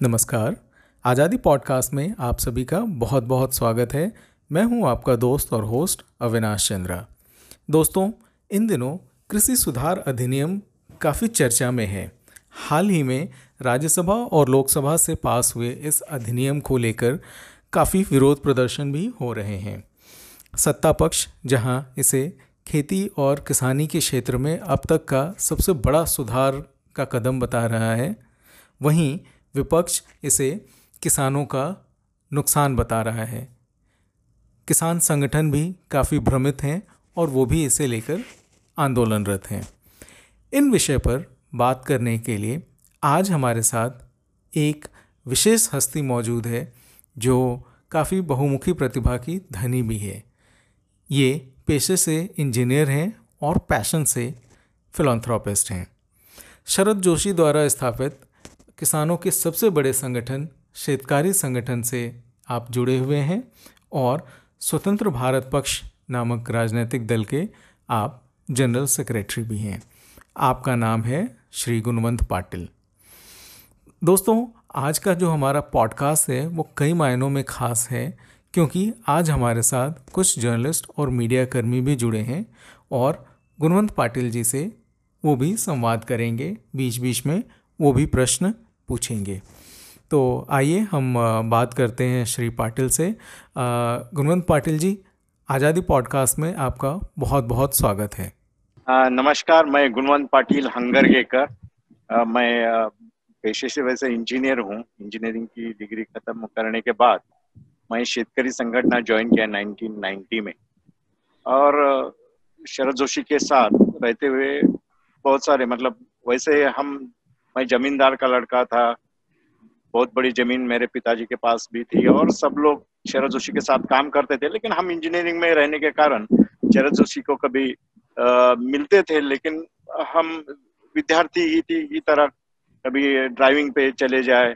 नमस्कार। आज़ादी पॉडकास्ट में आप सभी का बहुत बहुत स्वागत है। मैं हूँ आपका दोस्त और होस्ट अविनाश चंद्रा। दोस्तों, इन दिनों कृषि सुधार अधिनियम काफ़ी चर्चा में है। हाल ही में राज्यसभा और लोकसभा से पास हुए इस अधिनियम को लेकर काफ़ी विरोध प्रदर्शन भी हो रहे हैं। सत्ता पक्ष, जहाँ इसे खेती और किसानी के क्षेत्र में अब तक का सबसे बड़ा सुधार का कदम बता रहा है, वहीं विपक्ष इसे किसानों का नुकसान बता रहा है। किसान संगठन भी काफ़ी भ्रमित हैं और वो भी इसे लेकर आंदोलनरत हैं। इन विषय पर बात करने के लिए आज हमारे साथ एक विशेष हस्ती मौजूद है, जो काफ़ी बहुमुखी प्रतिभा की धनी भी है। ये पेशे से इंजीनियर हैं और पैशन से फिलॉन्थ्रोपिस्ट हैं। शरद जोशी द्वारा स्थापित किसानों के सबसे बड़े संगठन शेतकारी संगठन से आप जुड़े हुए हैं और स्वतंत्र भारत पक्ष नामक राजनीतिक दल के आप जनरल सेक्रेटरी भी हैं। आपका नाम है श्री गुणवंत पाटिल। दोस्तों, आज का जो हमारा पॉडकास्ट है, वो कई मायनों में ख़ास है, क्योंकि आज हमारे साथ कुछ जर्नलिस्ट और मीडिया कर्मी भी जुड़े हैं और गुणवंत पाटिल जी से वो भी संवाद करेंगे। बीच बीच में वो भी प्रश्न पूछेंगे। तो आइए हम बात करते हैं श्री पाटिल से। गुणवंत पाटिल जी, आज़ादी पॉडकास्ट में आपका बहुत बहुत स्वागत है। नमस्कार, मैं गुणवंत पाटिल हंगरगेकर। मैं पेशे से वैसे इंजीनियर हूँ। इंजीनियरिंग की डिग्री खत्म करने के बाद मैं शेतकारी संगठन ज्वाइन किया 1990 में। और शरद जोशी के साथ रहते हुए बहुत सारे मतलब वैसे हम मैं जमींदार का लड़का था बहुत बड़ी ज़मीन मेरे पिताजी के पास भी थी और सब लोग शरद जोशी के साथ काम करते थे लेकिन हम इंजीनियरिंग में रहने के कारण शरद जोशी को कभी आ, मिलते थे लेकिन हम विद्यार्थी ही थी की तरह कभी ड्राइविंग पे चले जाए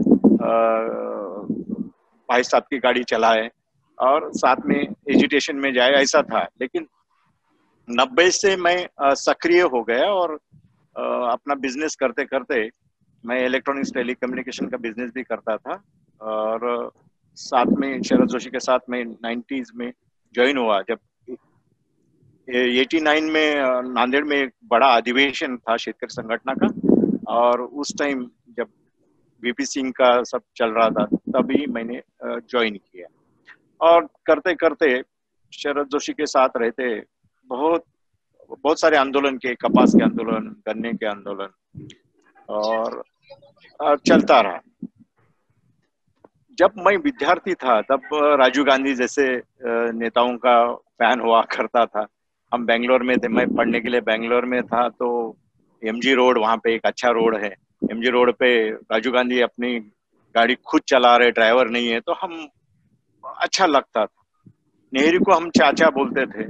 भाई साहब की गाड़ी चलाए और साथ में एजुटेशन में जाए ऐसा था। लेकिन नब्बे से मैं सक्रिय हो गया और अपना बिज़नेस करते करते मैं इलेक्ट्रॉनिक्स टेली कम्युनिकेशन का बिज़नेस भी करता था और साथ में शरद जोशी के साथ में नाइन्टीज में ज्वाइन हुआ। जब 89 में नांदेड़ में एक बड़ा अधिवेशन था शेतकरी संगठन का और उस टाइम जब वीपी सिंह का सब चल रहा था, तभी मैंने ज्वाइन किया। और करते करते शरद जोशी के साथ रहते बहुत बहुत सारे आंदोलन के कपास के आंदोलन, गन्ने के आंदोलन और चलता रहा। जब मैं विद्यार्थी था, तब राजीव गांधी जैसे नेताओं का फ़ैन हुआ करता था। हम बेंगलोर में थे, मैं पढ़ने के लिए बेंगलोर में था तो एमजी रोड वहाँ पे एक अच्छा रोड है। एमजी रोड पे राजीव गांधी अपनी गाड़ी खुद चला रहे ड्राइवर नहीं है तो हम अच्छा लगता था। नेहरू को हम चाचा बोलते थे।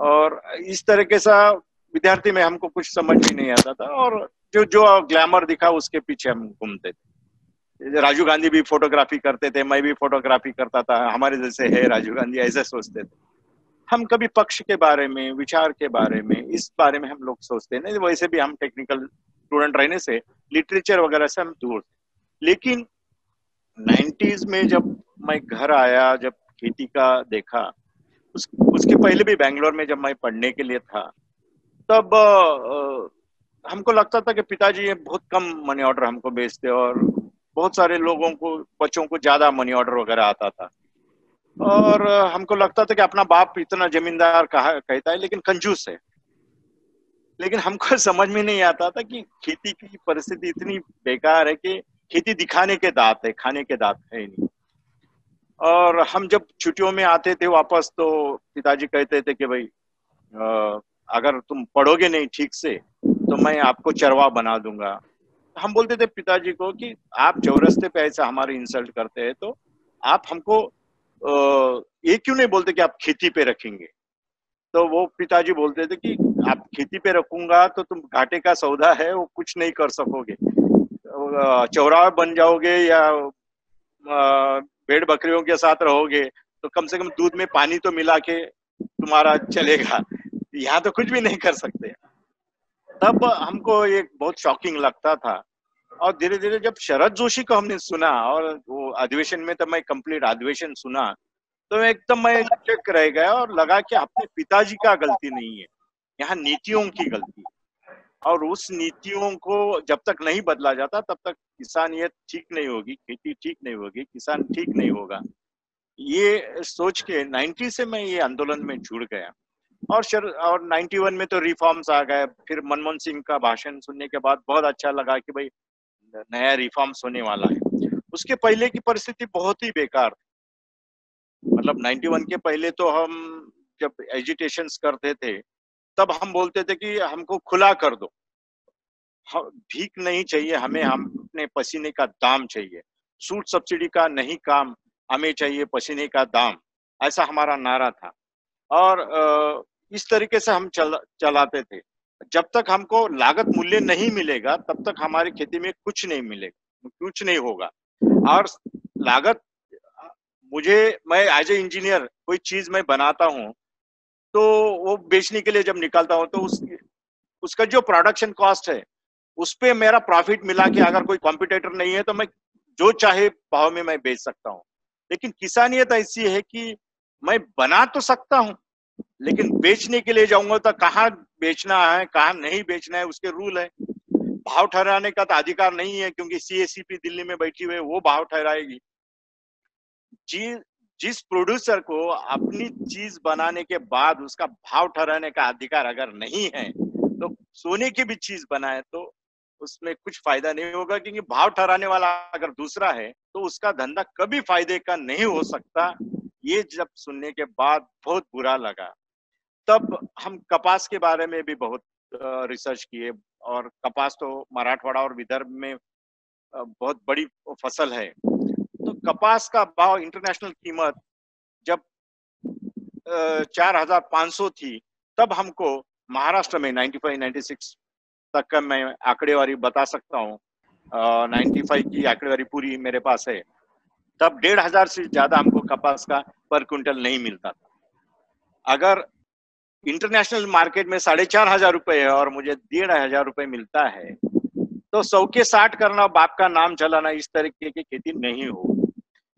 और इस तरीके सा विद्यार्थी में हमको कुछ समझ ही नहीं आता था, और जो जो ग्लैमर दिखा उसके पीछे हम घूमते थे। राजीव गांधी भी फोटोग्राफी करते थे मैं भी फोटोग्राफी करता था हमारे जैसे है राजीव गांधी ऐसे सोचते थे। हम कभी पक्ष के बारे में विचार के बारे में इस बारे में हम लोग सोचते नहीं वैसे भी हम टेक्निकल स्टूडेंट रहने से लिटरेचर वगैरह से हम दूर थे। लेकिन नाइन्टीज में जब मैं घर आया जब खेती का देखा उस, उसके पहले भी बैंगलोर में जब मैं पढ़ने के लिए था तब हमको लगता था कि पिताजी ये बहुत कम मनी ऑर्डर हमको बेचते और बहुत सारे लोगों को, बच्चों को ज़्यादा मनी ऑर्डर वगैरह आता था। और हमको लगता था कि अपना बाप इतना जमींदार कहा, कहता है, लेकिन कंजूस है। लेकिन हमको समझ में नहीं आता था कि खेती की परिस्थिति इतनी बेकार है कि खेती दिखाने के दांत है, खाने के दांत है नहीं। और हम जब छुट्टियों में आते थे वापस तो पिताजी कहते थे कि भाई अगर तुम पढ़ोगे नहीं ठीक से तो मैं आपको चरवा बना दूँगा। हम बोलते थे पिताजी को कि आप चौरस्ते पे ऐसा हमारे इंसल्ट करते हैं तो आप हमको ये क्यों नहीं बोलते कि आप खेती पे रखेंगे? तो वो पिताजी बोलते थे कि आप खेती पे रखूँगा तो तुम घाटे का सौदा है, वो कुछ नहीं कर सकोगे। चौराहा बन जाओगे या भेड़ बकरियों के साथ रहोगे तो कम से कम दूध में पानी तो मिला के तुम्हारा चलेगा। यहाँ तो कुछ भी नहीं कर सकते। तब हमको एक बहुत शॉकिंग लगता था। और धीरे धीरे जब शरद जोशी को हमने सुना और वो अधिवेशन में तो मैं कंप्लीट अधिवेशन सुना तो एकदम मैं चेक रह गया और लगा कि अपने पिताजी का गलती नहीं है, यहाँ नीतियों की गलती और उस नीतियों को जब तक नहीं बदला जाता, तब तक किसान ये ठीक नहीं होगी, खेती ठीक नहीं होगी, किसान ठीक नहीं होगा। ये सोच के 90 से मैं ये आंदोलन में जुड़ गया। और शर और 91 में तो रिफॉर्म्स आ गए। फिर मनमोहन सिंह का भाषण सुनने के बाद बहुत अच्छा लगा कि भाई, नया रिफॉर्म्स होने वाला है। उसके पहले की परिस्थिति बहुत ही बेकार मतलब 91 के पहले तो हम जब एजुटेशन करते थे, तब हम बोलते थे कि हमको खुला कर दो। भीख नहीं चाहिए, हमें हम अपने पसीने का दाम चाहिए। सूट सब्सिडी का नहीं काम, हमें चाहिए पसीने का दाम। ऐसा हमारा नारा था। और इस तरीके से हम चल, चलाते थे। जब तक हमको लागत मूल्य नहीं मिलेगा, तब तक हमारी खेती में कुछ नहीं मिलेगा कुछ नहीं होगा। और लागत, मुझे, मैं एज ए इंजीनियर कोई चीज़ मैं बनाता हूँ तो वो बेचने के लिए जब निकालता हूँ तो उस, उसका जो प्रोडक्शन कॉस्ट है, उस पर मेरा प्रॉफिट मिला कि अगर कोई कॉम्पिटेटर नहीं है तो मैं जो चाहे भाव में मैं बेच सकता हूँ। लेकिन किसानियत ऐसी है कि मैं बना तो सकता हूँ, लेकिन बेचने के लिए जाऊँगा तो कहाँ बेचना है, कहाँ नहीं बेचना है, उसके रूल है। भाव ठहराने का तो अधिकार नहीं है, क्योंकि सीएसीपी दिल्ली में बैठी हुई है, वो भाव ठहराएगी। जी, जिस प्रोड्यूसर को अपनी चीज़ बनाने के बाद उसका भाव ठहराने का अधिकार अगर नहीं है तो सोने की भी चीज़ बनाए तो उसमें कुछ फ़ायदा नहीं होगा, क्योंकि भाव ठहराने वाला अगर दूसरा है तो उसका धंधा कभी फ़ायदे का नहीं हो सकता। ये जब सुनने के बाद बहुत बुरा लगा, तब हम कपास के बारे में भी बहुत रिसर्च किए और कपास तो मराठवाड़ा और विदर्भ में बहुत बड़ी फ़सल है। तो कपास का भाव इंटरनेशनल कीमत जब चार हज़ार पाँच सौ थी, तब हमको महाराष्ट्र में 95 96 तक का मैं आंकड़ेवारी बता सकता हूँ। नाइन्टी फाइव की आंकड़ेवारी पूरी मेरे पास है। तब डेढ़ हज़ार से ज़्यादा हमको कपास का पर क्विंटल नहीं मिलता था। अगर इंटरनेशनल मार्केट में साढ़े चार हज़ार रुपए है और मुझे डेढ़ हज़ार रुपए मिलता है तो सौ के साठ करना बाप का नाम चलाना इस तरीके की खेती नहीं हो।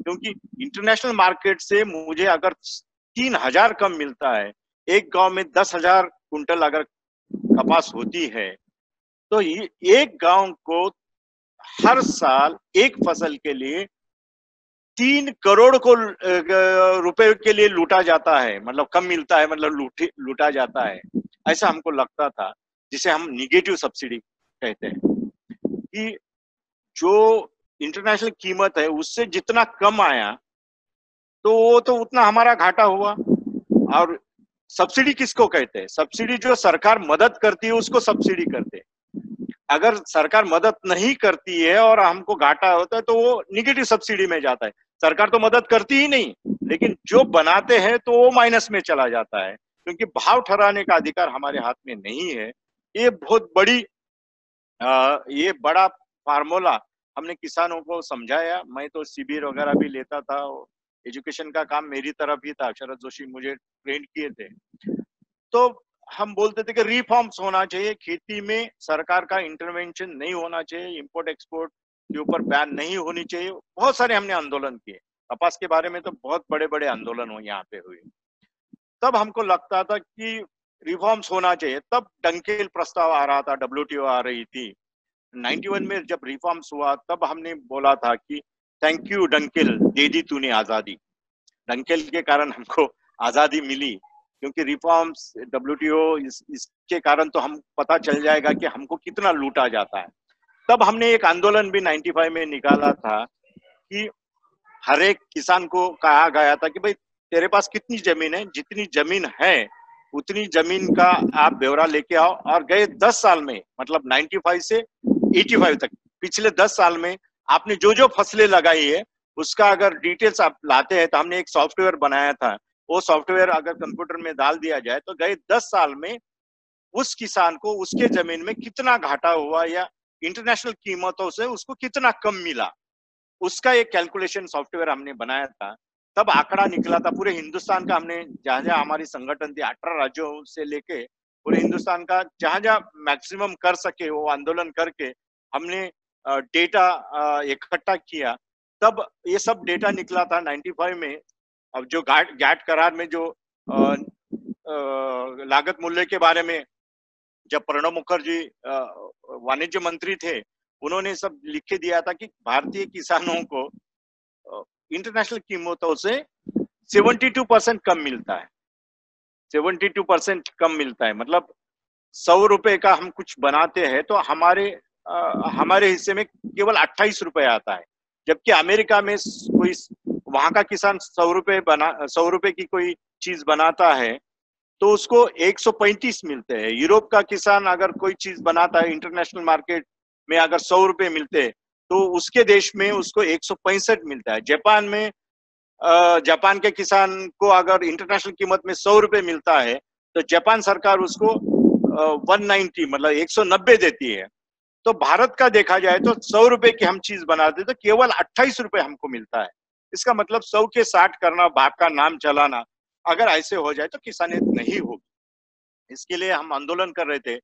क्योंकि इंटरनेशनल मार्केट से मुझे अगर तीन हज़ार कम मिलता है, एक गाँव में दस हज़ार कुंटल अगर कपास होती है तो एक गाँव को हर साल एक फ़सल के लिए तीन करोड़ को रुपए के लिए लूटा जाता है मतलब कम मिलता है मतलब लूटे जाता है, ऐसा हमको लगता था, जिसे हम निगेटिव सब्सिडी कहते हैं। कि जो इंटरनेशनल कीमत है, उससे जितना कम आया तो वो तो उतना हमारा घाटा हुआ। और सब्सिडी किसको कहते हैं? सब्सिडी जो सरकार मदद करती है, उसको सब्सिडी करते हैं। अगर सरकार मदद नहीं करती है और हमको घाटा होता है तो वो निगेटिव सब्सिडी में जाता है। सरकार तो मदद करती ही नहीं लेकिन जो बनाते हैं तो वो माइनस में चला जाता है। क्योंकि भाव ठहराने का अधिकार हमारे हाथ में नहीं है। ये बहुत बड़ी आ, ये बड़ा फार्मूला हमने किसानों को समझाया। मैं तो शिविर वगैरह भी लेता था एजुकेशन का काम मेरी तरफ़ ही था। शरद जोशी मुझे ट्रेन किए थे। तो हम बोलते थे कि रिफॉर्म्स होना चाहिए। खेती में सरकार का इंटरवेंशन नहीं होना चाहिए। इंपोर्ट एक्सपोर्ट के ऊपर बैन नहीं होनी चाहिए। बहुत सारे हमने आंदोलन किए। कपास के बारे में तो बहुत बड़े बड़े आंदोलन हो यहाँ पे हुए। तब हमको लगता था कि रिफॉर्म्स होना चाहिए। तब डंकेल प्रस्ताव आ रहा था डब्ल्यूटीओ आ रही थी। 91 में जब रिफॉर्म्स हुआ, तब हमने बोला था कि थैंक यू डंकेल दे दी तूने आज़ादी। डंकेल के कारण हमको आज़ादी मिली। क्योंकि रिफॉर्म्स डब्ल्यूटीओ इस, इसके कारण तो हम पता चल जाएगा कि हमको कितना लूटा जाता है। तब हमने एक आंदोलन भी 95 में निकाला था कि हर एक किसान को कहा गया था कि भाई तेरे पास कितनी ज़मीन है जितनी ज़मीन है उतनी ज़मीन का आप ब्यौरा लेके आओ। और गए दस साल में मतलब 95 से 85 तक पिछले दस साल में आपने जो जो फ़सलें लगाई है उसका अगर डिटेल्स आप लाते हैं तो हमने एक सॉफ्टवेयर बनाया था वो सॉफ्टवेयर अगर कंप्यूटर में डाल दिया जाए तो गए दस साल में उस किसान को उसके ज़मीन में कितना घाटा हुआ या इंटरनेशनल कीमतों से उसको कितना कम मिला? उसका एक कैलकुलेशन सॉफ्टवेयर हमने बनाया था। तब आंकड़ा निकला था, पूरे हिंदुस्तान का हमने जहाँ जहाँ हमारी संगठन थी, अठारह राज्यों से लेके पूरे हिंदुस्तान का जहाँ जहाँ मैक्सिमम कर सके, वो आंदोलन करके हमने डेटा इकट्ठा किया। तब ये सब डेटा निकला था 95 में। अब जो गैट गैट करार में जो लागत मूल्य के बारे में जब प्रणब मुखर्जी वाणिज्य मंत्री थे उन्होंने सब लिख के दिया था कि भारतीय किसानों को इंटरनेशनल कीमतों से 72 परसेंट कम मिलता है। 72 परसेंट कम मिलता है। मतलब सौ रुपए का हम कुछ बनाते हैं तो हमारे आ, हमारे हिस्से में केवल अट्ठाईस रुपए आता है। जबकि अमेरिका में कोई वहाँ का किसान सौ रुपए बना, सौ रुपए की कोई चीज़ बनाता है तो उसको 135 मिलते हैं। यूरोप का किसान अगर कोई चीज़ बनाता है, इंटरनेशनल मार्केट में अगर सौ रुपए मिलते तो उसके देश में उसको एक सौ पैंसठ मिलता है। जापान में जापान के किसान को अगर इंटरनेशनल कीमत में सौ रुपए मिलता है तो जापान सरकार उसको 190 मतलब 190 देती है। तो भारत का देखा जाए तो सौ रुपए की हम चीज़ बनाते तो केवल अट्ठाईस रुपए हमको मिलता है। इसका मतलब सौ के साठ करना, बाप का नाम चलाना, अगर ऐसे हो जाए तो किसानियत नहीं होगी। इसके लिए हम आंदोलन कर रहे थे।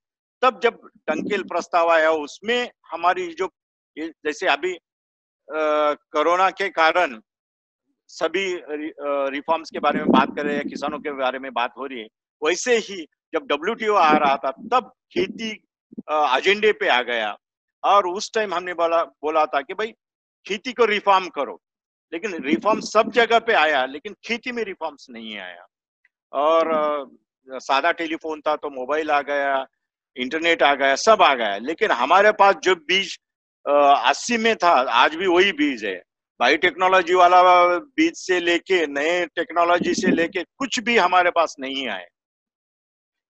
तब जब टंकेल प्रस्ताव आया, उसमें हमारी जो जैसे अभी कोरोना के कारण सभी रिफॉर्म्स के बारे में बात कर रहे हैं, किसानों के बारे में बात हो रही है, वैसे ही जब डब्ल्यू आ रहा था, तब खेती एजेंडे पे आ गया। और उस टाइम हमने बोला बोला था कि भाई, खेती को रिफॉर्म करो। लेकिन रिफॉर्म सब जगह पे आया लेकिन खेती में रिफॉर्म्स नहीं आया। और सादा टेलीफोन था तो मोबाइल आ गया इंटरनेट आ गया सब आ गया। लेकिन हमारे पास जो बीज अस्सी में था आज भी वही बीज है। बायो टेक्नोलॉजी वाला बीज से लेके नए टेक्नोलॉजी से लेके कुछ भी हमारे पास नहीं आए।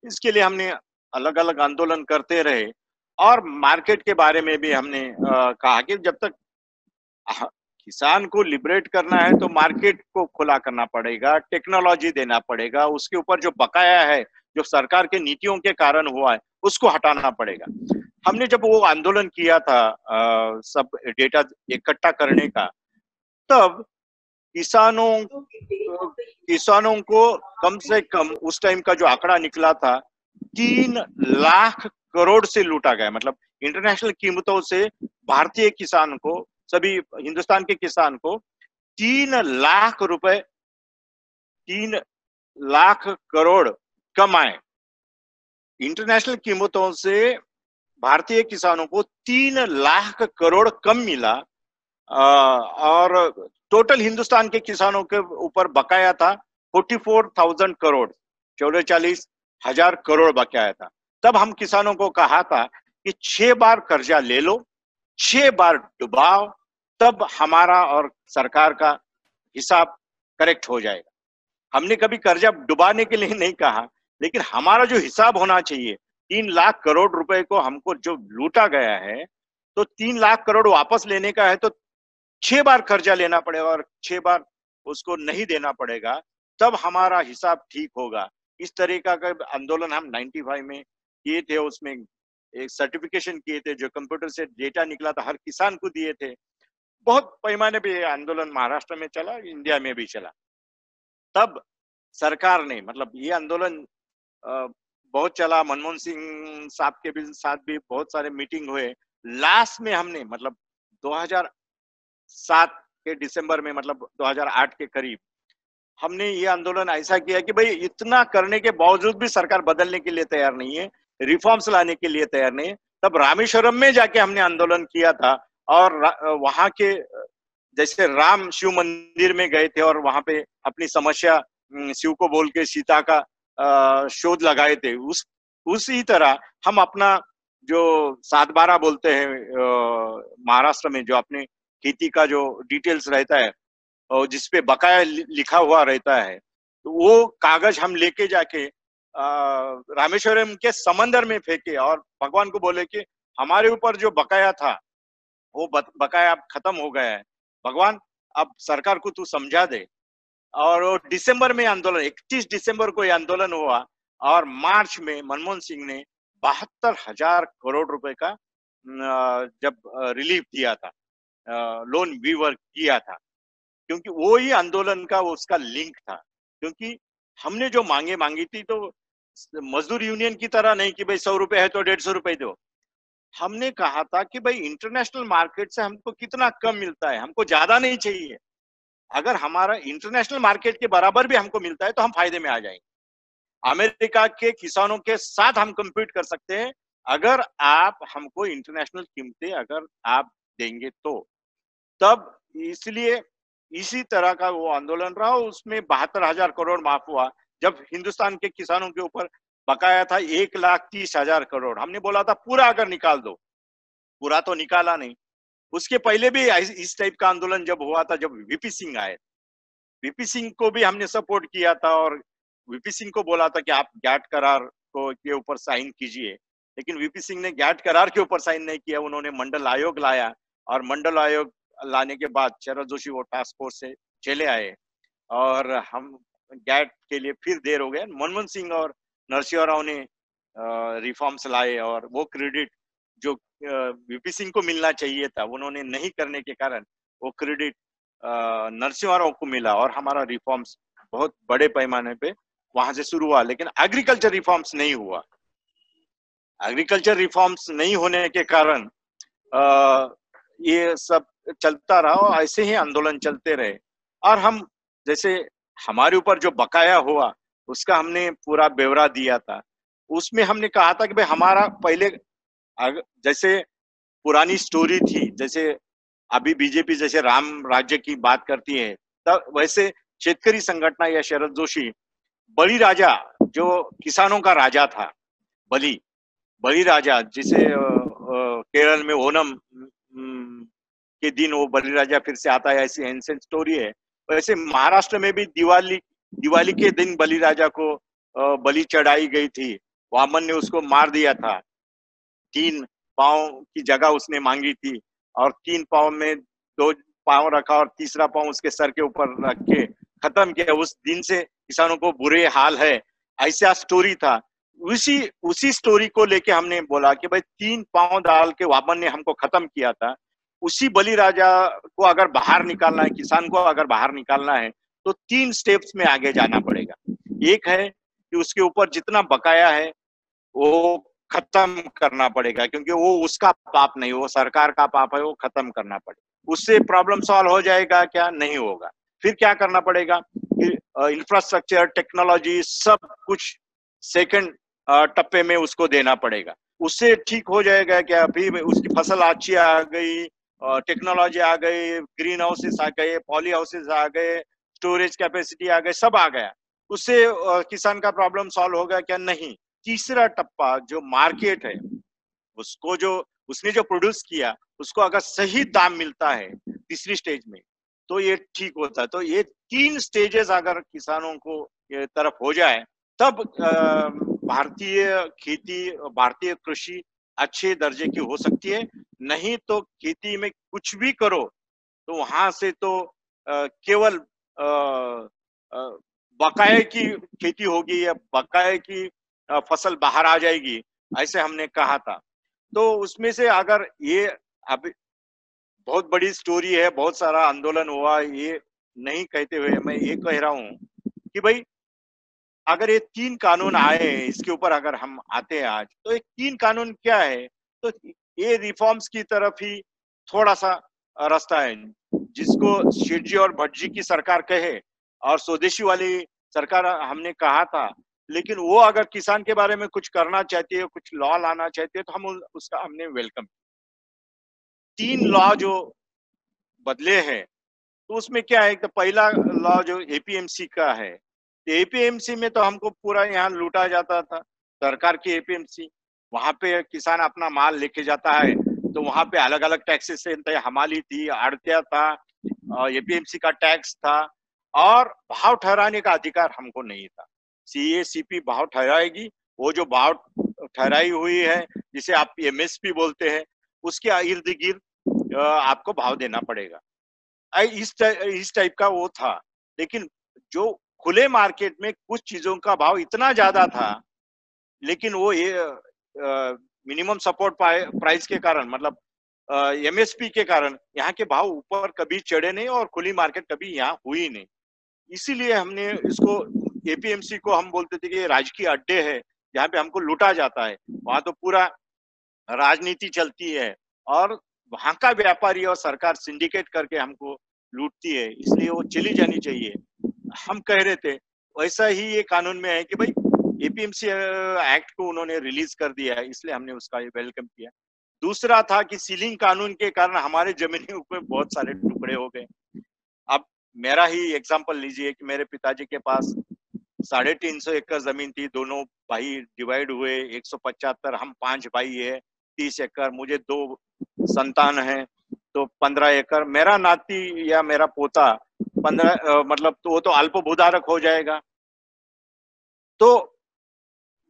इसके लिए हमने अलग अलग आंदोलन करते रहे। और मार्केट के बारे में भी हमने आ, कहा कि जब तक किसान को लिबरेट करना है तो मार्केट को खुला करना पड़ेगा टेक्नोलॉजी देना पड़ेगा उसके ऊपर जो बकाया है जो सरकार के नीतियों के कारण हुआ है उसको हटाना पड़ेगा। हमने जब वो आंदोलन किया था आ, सब डेटा इकट्ठा करने का तब किसानों किसानों को कम से कम उस टाइम का जो आंकड़ा निकला था तीन लाख करोड़ से लूटा गया। मतलब इंटरनेशनल कीमतों से भारतीय किसान को सभी हिंदुस्तान के किसान को तीन लाख रुपए, तीन लाख करोड़ कमाए इंटरनेशनल कीमतों से भारतीय किसानों को तीन लाख करोड़ कम मिला और टोटल हिंदुस्तान के किसानों के ऊपर बकाया था फोर्टी फोर थाउज़ेंड करोड़, चौदह चालीस हज़ार करोड़ बकाया था। तब हम किसानों को कहा था कि छह बार कर्जा ले लो छह बार डुबाओ, तब हमारा और सरकार का हिसाब करेक्ट हो जाएगा। हमने कभी कर्जा डुबाने के लिए नहीं कहा, लेकिन हमारा जो हिसाब होना चाहिए, तीन लाख करोड़ रुपए को हमको जो लूटा गया है तो तीन लाख करोड़ वापस लेने का है तो छह बार कर्जा लेना पड़ेगा और छह बार उसको नहीं देना पड़ेगा, तब हमारा हिसाब ठीक होगा। इस तरीका का आंदोलन हम 95 में किए थे, उसमें एक सर्टिफिकेशन किए थे जो कंप्यूटर से डेटा निकला था, हर किसान को दिए थे। बहुत पैमाने पे आंदोलन महाराष्ट्र में चला, इंडिया में भी चला। तब सरकार ने मतलब ये आंदोलन बहुत चला। मनमोहन सिंह साहब के भी साथ भी बहुत सारे मीटिंग हुए। लास्ट में हमने मतलब 2007 के दिसंबर में मतलब 2008 के करीब, हमने ये आंदोलन ऐसा किया कि भाई इतना करने के बावजूद भी सरकार बदलने के लिए तैयार नहीं है। रिफॉर्म्स लाने के लिए तैयार नहीं तब रामेश्वरम में जाके हमने आंदोलन किया था और वहाँ के, जैसे राम शिव मंदिर में गए थे और वहाँ पे अपनी समस्या शिव को बोल के सीता का शोध लगाए थे। उस, उसी तरह हम अपना जो सात बारह बोलते हैं महाराष्ट्र में जो अपने खेती का जो डिटेल्स रहता है, और जिसपे बकाया लिखा हुआ रहता है तो वो कागज़ हम लेके जाके रामेश्वरम के समंदर में फेंके और भगवान को बोले कि हमारे ऊपर जो बकाया था, वो बकाया अब खत्म हो गया है। भगवान, अब सरकार को तू समझा दे। और दिसंबर में आंदोलन 31 दिसंबर को ये आंदोलन हुआ और मार्च में मनमोहन सिंह ने बहत्तर हज़ार करोड़ रुपए का जब रिलीफ दिया था लोन वीवर किया था, क्योंकि वो ही आंदोलन का उसका लिंक था, क्योंकि हमने जो मांगे, मांगी थी तो मजदूर यूनियन की तरह नहीं कि भाई सौ रुपए है तो डेढ़ सौ रुपए दो। हमने कहा था कि भाई इंटरनेशनल मार्केट से हमको कितना कम मिलता है, हमको ज़्यादा नहीं चाहिए। अगर हमारा इंटरनेशनल मार्केट के बराबर भी हमको मिलता है तो हम फ़ायदे में आ जाएँगे। अमेरिका के किसानों के साथ हम कम्पीट कर सकते हैं। अगर आप हमको इंटरनेशनल कीमतें अगर आप देंगे तो। तब इसलिए इसी तरह का वो आंदोलन रहा, उसमें बहत्तर हज़ार करोड़ माफ़ हुआ। जब हिंदुस्तान के किसानों के ऊपर बकाया था एक लाख तीस हज़ार करोड़, हमने बोला था, पूरा अगर निकाल दो। पूरा तो निकाला नहीं। उसके पहले भी इस टाइप का आंदोलन जब हुआ था, जब वीपी सिंह आए वीपी सिंह को भी हमने सपोर्ट किया था और वीपी सिंह को बोला था कि आप गैट करार को के ऊपर साइन कीजिए। लेकिन वीपी सिंह ने गैट करार के ऊपर साइन नहीं किया, उन्होंने मंडल आयोग लाया और मंडल आयोग लाने के बाद शरद जोशी वो टास्क फोर्स से चले आए और हम गैट के लिए फिर देर हो गया। मनमोहन सिंह और नरसिंह राव ने रिफॉर्म्स लाए और वो क्रेडिट जो वीपी सिंह को मिलना चाहिए था, उन्होंने नहीं करने के कारण वो क्रेडिट नरसिंह राव को मिला और हमारा रिफॉर्म्स बहुत बड़े पैमाने पे वहाँ से शुरू हुआ। लेकिन एग्रीकल्चर रिफॉर्म्स नहीं हुआ। एग्रीकल्चर रिफॉर्म्स नहीं होने के कारण ये सब चलता रहा और ऐसे ही आंदोलन चलते रहे। और हम जैसे हमारे ऊपर जो बकाया हुआ, उसका हमने पूरा ब्यौरा दिया था। उसमें हमने कहा था कि भाई हमारा पहले जैसे पुरानी स्टोरी थी, जैसे अभी बीजेपी जैसे राम राज्य की बात करती है, तब वैसे शेतकरी संगठना या शरद जोशी बली राजा, जो किसानों का राजा था, बली बली राजा जिसे केरल में ओनम के दिन वो बली राजा फिर से आता है, ऐसी एंसेंट स्टोरी है। वैसे महाराष्ट्र में भी दिवाली दिवाली के दिन बलि राजा को बलि चढ़ाई गई थी। वामन ने उसको मार दिया था। तीन पाँव की जगह उसने मांगी थी और तीन पाँव में दो पाँव रखा और तीसरा पाँव उसके सर के ऊपर रख के खत्म किया। उस दिन से किसानों को बुरे हाल है, ऐसा स्टोरी था। उसी उसी स्टोरी को लेके हमने बोला कि भाई तीन पाँव डाल के वामन ने हमको खत्म किया था। उसी बलि राजा को अगर बाहर निकालना है, किसान को अगर बाहर निकालना है तो तीन स्टेप्स में आगे जाना पड़ेगा। एक है कि उसके ऊपर जितना बकाया है, वो खत्म करना पड़ेगा, क्योंकि वो उसका पाप नहीं, वो सरकार का पाप है, वो खत्म करना पड़ेगा उससे प्रॉब्लम सॉल्व हो जाएगा क्या? नहीं होगा। फिर क्या करना पड़ेगा इंफ्रास्ट्रक्चर टेक्नोलॉजी सब कुछ सेकंड टप्पे में उसको देना पड़ेगा। उससे ठीक हो जाएगा क्या? अभी उसकी फ़सल अच्छी आ गई टेक्नोलॉजी आ गई ग्रीन हाउसेस आ गए पॉली हाउसेस आ गए स्टोरेज कैपेसिटी आ गए, सब आ गया। उससे किसान का प्रॉब्लम सॉल्व होगा क्या? नहीं। तीसरा टप्पा जो मार्केट है, उसको जो, उसने जो प्रोड्यूस किया, उसको अगर सही दाम मिलता है तीसरी स्टेज में तो ये ठीक होता है। तो ये तीन स्टेजेस अगर किसानों को तरफ़ हो जाए, तब भारतीय खेती, भारतीय कृषि अच्छे दर्जे की हो सकती है। नहीं तो खेती में कुछ भी करो तो वहाँ से तो केवल बकाए की खेती होगी या बकाए की फ़सल बाहर आ जाएगी, ऐसे हमने कहा था। तो उसमें से अगर ये अभी बहुत बड़ी स्टोरी है, बहुत सारा आंदोलन हुआ, ये नहीं कहते हुए मैं ये कह रहा हूँ कि भाई, अगर ये तीन कानून आए इसके ऊपर अगर हम आते हैं आज तो एक तीन कानून क्या है? तो ये रिफॉर्म्स की तरफ़ ही थोड़ा सा रास्ता है, जिसको शेठ और भट्ट की सरकार कहे और स्वदेशी वाली सरकार हमने कहा था। लेकिन वो अगर किसान के बारे में कुछ करना चाहती है, कुछ लॉ लाना चाहती है तो हम उसका हमने वेलकम तीन लॉ जो बदले हैं तो उसमें क्या है तो पहला लॉ जो एपीएमसी का है तो एपीएमसी में तो हमको पूरा यहाँ लूटा जाता था, सरकार की एपीएमसी वहाँ पे किसान अपना माल लेके जाता है तो वहाँ पे अलग अलग टैक्सेस से हमाली थी आड़तिया था एपीएमसी का टैक्स था, और भाव ठहराने का अधिकार हमको नहीं था। सी ए सी पी भाव ठहराएगी, वो जो भाव ठहराई हुई है, जिसे आप एमएसपी बोलते हैं, उसके इर्द गिर्द आपको भाव देना पड़ेगा। इस इस टाइप का वो था, लेकिन जो खुले मार्केट में कुछ चीज़ों का भाव इतना ज़्यादा था, लेकिन वो मिनिमम सपोर्ट प्राइस के कारण मतलब एमएसपी के कारण, यहाँ के भाव ऊपर कभी चढ़े नहीं और खुली मार्केट कभी यहाँ हुई नहीं। इसीलिए हमने इसको एपीएमसी को हम बोलते थे कि राजकीय अड्डे है, जहाँ पे हमको लूटा जाता है। वहाँ तो पूरा राजनीति चलती है और वहाँ का व्यापारी और सरकार सिंडिकेट करके हमको लूटती है, इसलिए वो चली जानी चाहिए। हम कह रहे थे, वैसा ही ये कानून में है कि भाई एपीएमसी एक्ट को उन्होंने रिलीज़ कर दिया है, इसलिए हमने उसका वेलकम किया दूसरा था कि सीलिंग कानून के कारण हमारे जमीनों में बहुत सारे टुकड़े हो गए। अब मेरा ही एग्ज़ाम्पल लीजिए कि मेरे पिताजी के पास साढ़े तीन सौ एकड़ ज़मीन थी, दोनों भाई डिवाइड हुए, एक सौ पचहत्तर, हम पाँच भाई है, तीस एकड़, मुझे दो संतान है तो पंद्रह एकड़, मेरा नाती या मेरा पोता पंद्रह मतलब तो वो तो अल्प हो जाएगा। तो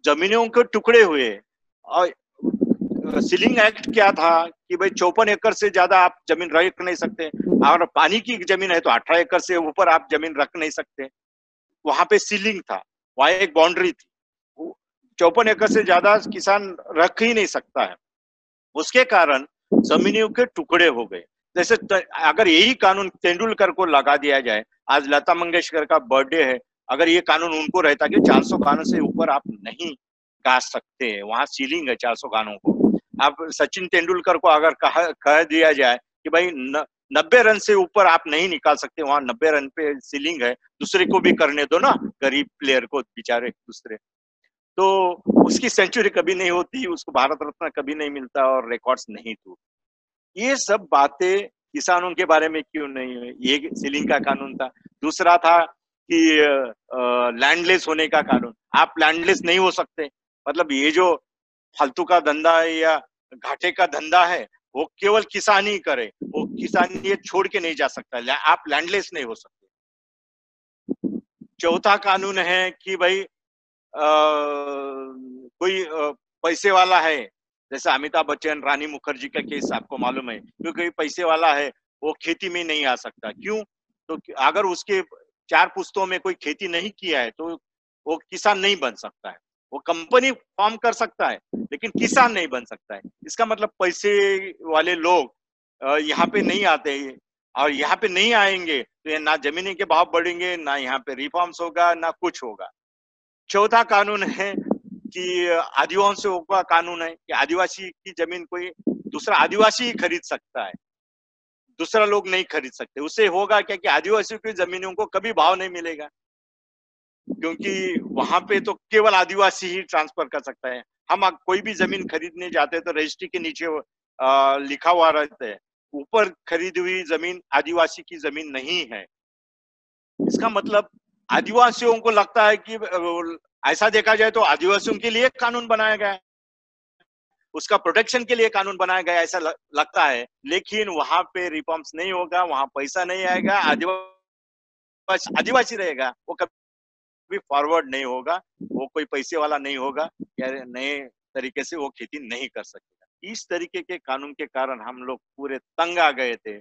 जमीनों के टुकड़े हुए। और सीलिंग एक्ट क्या था कि भाई चौपन एकड़ से ज़्यादा आप ज़मीन रख नहीं सकते। और पानी की ज़मीन है तो अठारह एकड़ से ऊपर आप ज़मीन रख नहीं सकते। वहाँ पे सीलिंग था, वहाँ एक बाउंड्री थी। चौपन एकड़ से ज़्यादा किसान रख ही नहीं सकता है। उसके कारण जमीनों के टुकड़े हो गए। जैसे अगर यही कानून तेंदुलकर को लगा दिया जाए, आज लता मंगेशकर का बर्थडे है अगर ये कानून उनको रहता कि 400 गानों से ऊपर आप नहीं गा सकते, वहाँ सीलिंग है 400 गानों को। आप सचिन तेंदुलकर को अगर कह कह दिया जाए कि भाई नब्बे रन से ऊपर आप नहीं निकाल सकते, वहाँ नब्बे रन पे सीलिंग है, दूसरे को भी करने दो ना, गरीब प्लेयर को, बेचारे दूसरे। तो उसकी सेंचुरी कभी नहीं होती, उसको भारत रत्न कभी नहीं मिलता और रिकॉर्ड्स नहीं टूट। ये सब बातें किसानों के बारे में क्यों नहीं हुई? ये सीलिंग का कानून था। दूसरा था कि लैंडलेस होने का कानून आप लैंडलेस नहीं हो सकते। मतलब ये जो फालतू का धंधा है या घाटे का धंधा है वो केवल किसान ही करे। वो किसान ये छोड़ के नहीं जा सकता। आप लैंडलेस नहीं हो सकते। चौथा कानून है कि भाई आ, कोई आ, पैसे वाला है जैसे अमिताभ बच्चन रानी मुखर्जी का केस आपको मालूम है क्योंकि पैसे वाला है वो खेती में नहीं आ सकता। क्यों? तो अगर उसके चार पुस्तों में कोई खेती नहीं किया है तो वो किसान नहीं बन सकता है। वो कंपनी फॉर्म कर सकता है, लेकिन किसान नहीं बन सकता है। इसका मतलब पैसे वाले लोग यहाँ पे नहीं आते और यहाँ पे नहीं आएँगे तो ये ना ज़मीन के भाव बढ़ेंगे, ना यहाँ पे रिफॉर्म्स होगा, ना कुछ होगा। चौथा कानून है कि आदिवासियों का कानून है कि आदिवासी की ज़मीन कोई दूसरा आदिवासी ही खरीद सकता है। दूसरा लोग नहीं खरीद सकते। उससे होगा क्या कि आदिवासियों की जमीनों को कभी भाव नहीं मिलेगा? क्योंकि वहाँ पे तो केवल आदिवासी ही ट्रांसफ़र कर सकता है। हम कोई भी ज़मीन खरीदने जाते हैं तो रजिस्ट्री के नीचे लिखा हुआ रहता है। ऊपर खरीदी हुई ज़मीन आदिवासी की ज़मीन नहीं है। इसका मतलब आदिवासियों को लगता है कि ऐसा देखा जाए तो आदिवासियों के लिए कानून बनाया गया उसका प्रोटेक्शन के लिए कानून बनाया गया, ऐसा लगता है। लेकिन वहाँ पे रिफॉर्म्स नहीं होगा, वहाँ पैसा नहीं आएगा, आदिवासी आदिवासी रहेगा, वो कभी फॉरवर्ड नहीं होगा, वो कोई पैसे वाला नहीं होगा, या नए तरीके से वो खेती नहीं कर सकेगा। इस तरीके के कानून के कारण हम लोग पूरे तंग आ गए थे।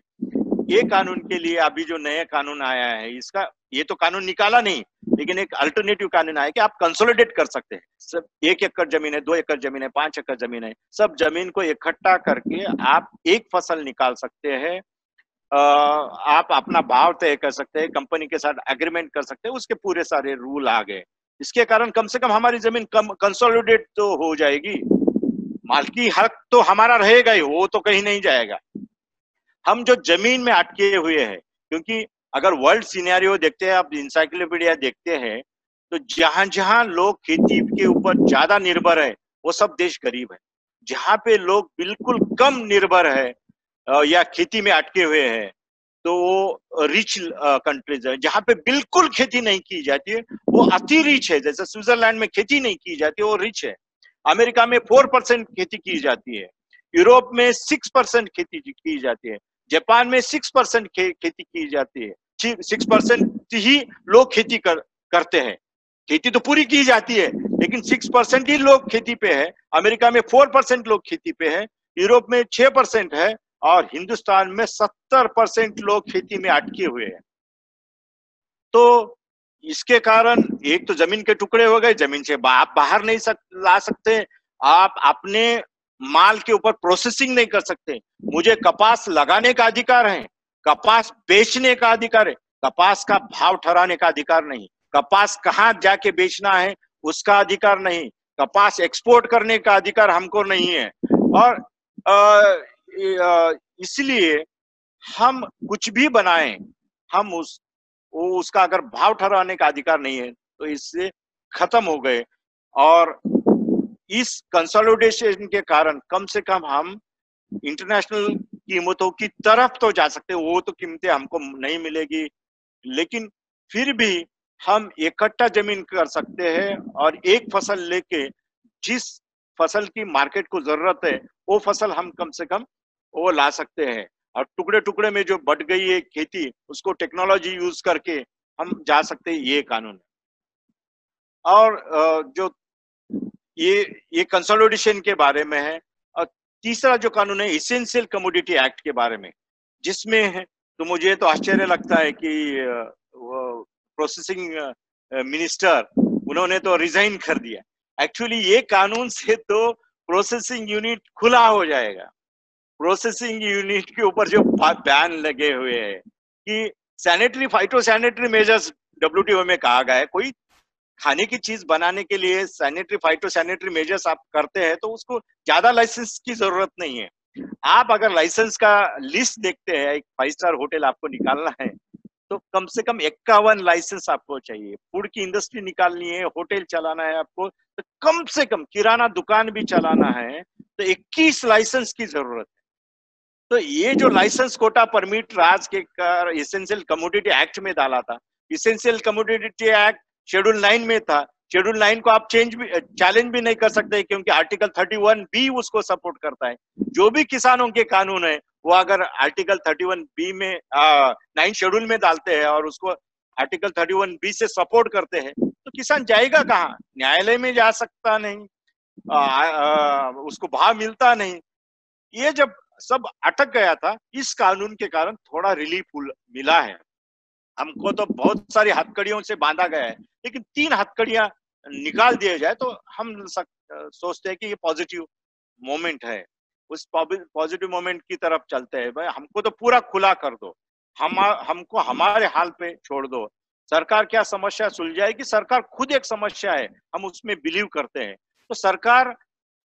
ये कानून के लिए अभी जो नया कानून आया है, इसका ये तो कानून निकाला नहीं, लेकिन एक अल्टरनेटिव कानून आया कि आप कंसोलिडेट कर सकते हैं। सब एक एकड़ ज़मीन है, दो एकड़ ज़मीन है, पाँच एकड़ ज़मीन है, सब ज़मीन को इकट्ठा करके आप एक फ़सल निकाल सकते हैं आप अपना भाव तय कर सकते हैं कंपनी के साथ एग्रीमेंट कर सकते हैं, उसके पूरे सारे रूल आ गए। इसके कारण कम से कम हमारी ज़मीन कंसोलिडेट तो हो जाएगी। मालकी हक तो हमारा रहेगा ही, वो तो कहीं नहीं जाएगा। हम जो ज़मीन में अटके हुए हैं, क्योंकि अगर वर्ल्ड सीनियरियो देखते हैं, आप इंसाइक्लोपीडिया देखते हैं तो जहाँ जहाँ लोग खेती के ऊपर ज़्यादा निर्भर है, वो सब देश गरीब है। जहाँ पे लोग बिल्कुल कम निर्भर है या खेती में अटके हुए हैं तो वो रिच कंट्रीज़ है। जहाँ पे बिल्कुल खेती नहीं की जाती है, वो अति रिच है। जैसे स्विट्जरलैंड में खेती नहीं की जाती, वो रिच है। अमेरिका में फोर परसेंट खेती की जाती है। यूरोप में सिक्स परसेंट खेती की जाती है। जापान में सिक्स परसेंट खेती की जाती है। सिक्स परसेंट ही लोग खेती कर करते हैं। खेती तो पूरी की जाती है लेकिन सिक्स परसेंट ही लोग खेती पे है। अमेरिका में फोर परसेंट लोग खेती पे है यूरोप में छह परसेंट है और हिंदुस्तान में सत्तर परसेंट लोग खेती में अटके हुए हैं। तो इसके कारण एक तो ज़मीन के टुकड़े हो गए ज़मीन से आप बाहर नहीं सक, ला सकते। आप अपने माल के ऊपर प्रोसेसिंग नहीं कर सकते। मुझे कपास लगाने का अधिकार है, कपास बेचने का अधिकार है। कपास का भाव ठहराने का अधिकार नहीं। कपास कहाँ जाके बेचना है, उसका अधिकार नहीं। कपास एक्सपोर्ट करने का अधिकार हमको नहीं है। और इसलिए हम कुछ भी बनाए, हम उस उसका अगर भाव ठहराने का अधिकार नहीं है तो इससे खत्म हो गए। और इस कंसोलिडेशन के कारण कम से कम हम इंटरनेशनल कीमतों की तरफ़ तो जा सकते वो तो कीमतें हमको नहीं मिलेगी। लेकिन फिर भी हम इकट्ठा ज़मीन कर सकते हैं और एक फ़सल लेके जिस फ़सल की मार्केट को ज़रूरत है, वो फ़सल हम कम से कम वो ला सकते हैं। और टुकड़े टुकड़े में जो बढ़ गई है खेती, उसको टेक्नोलॉजी यूज़ करके हम जा सकते हैं, ये कानून और जो ये ये कंसोलिडेशन के बारे में है और तीसरा जो कानून है इसेंशियल कमोडिटी एक्ट के बारे में, जिसमें है तो मुझे तो आश्चर्य लगता है कि प्रोसेसिंग मिनिस्टर उन्होंने तो रिजाइन कर दिया। एक्चुअली ये कानून से तो प्रोसेसिंग यूनिट खुला हो जाएगा। प्रोसेसिंग यूनिट के ऊपर जो बैन लगे हुए हैं कि sanitary phytosanitary measures W में कहा गया है, कोई खाने की चीज़ बनाने के लिए सैनिटरी फाइटो सैनिटरी मेजर्स आप करते हैं तो उसको ज़्यादा लाइसेंस की ज़रूरत नहीं है। आप अगर लाइसेंस का लिस्ट देखते हैं, एक फाइव स्टार होटल आपको निकालना है तो कम से कम इक्यावन लाइसेंस आपको चाहिए। फ़ूड की इंडस्ट्री निकालनी है होटल चलाना है आपको तो कम से कम किराना दुकान भी चलाना है तो 21 लाइसेंस की ज़रूरत है। तो ये जो लाइसेंस कोटा परमिट राज के कर इसेंशियल कमोडिटी एक्ट में डाला था essential commodity act schedule nine में था। शेड्यूल नाइन को आप चेंज भी चैलेंज भी नहीं कर सकते क्योंकि आर्टिकल थर्टी वन बी उसको सपोर्ट करता है। जो भी किसानों के कानून है वो अगर आर्टिकल थर्टी वन बी में नाइन शेड्यूल में डालते हैं और उसको आर्टिकल थर्टी वन बी से सपोर्ट करते हैं तो किसान जाएगा कहाँ? न्यायालय में जा सकता नहीं आ, आ, उसको भाव मिलता नहीं। ये जब सब अटक गया था इस कानून के कारण थोड़ा रिलीफ मिला है। हमको तो बहुत सारी हथकड़ियों से बांधा गया है। लेकिन तीन हथकड़ियाँ निकाल दिया जाए तो हम सक, सोचते हैं कि ये पॉजिटिव मोमेंट है। उस पॉजिटिव मोमेंट की तरफ़ चलते हैं। भाई हमको तो पूरा खुला कर दो। हम हमको हमारे हाल पे छोड़ दो। सरकार क्या समस्या सुलझाएगी? सरकार खुद एक समस्या है। हम उसमें बिलीव करते हैं। तो सरकार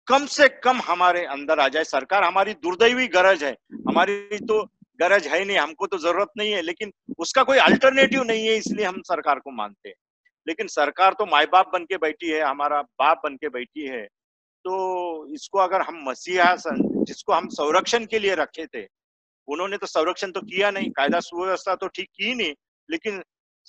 कम से कम हमारे अंदर आ जाए। सरकार हमारी दुर्दैवी गरज है। हमारी तो गरज है नहीं, हमको तो ज़रूरत नहीं है, लेकिन उसका कोई अल्टरनेटिव नहीं है, इसलिए हम सरकार को मानते हैं। लेकिन सरकार तो माए बाप बन के बैठी है, हमारा बाप बन के बैठी है तो इसको अगर हम मसीहा जिसको हम संरक्षण के लिए रखे थे, उन्होंने तो संरक्षण तो किया नहीं, कायदा सुव्यवस्था तो ठीक की नहीं, लेकिन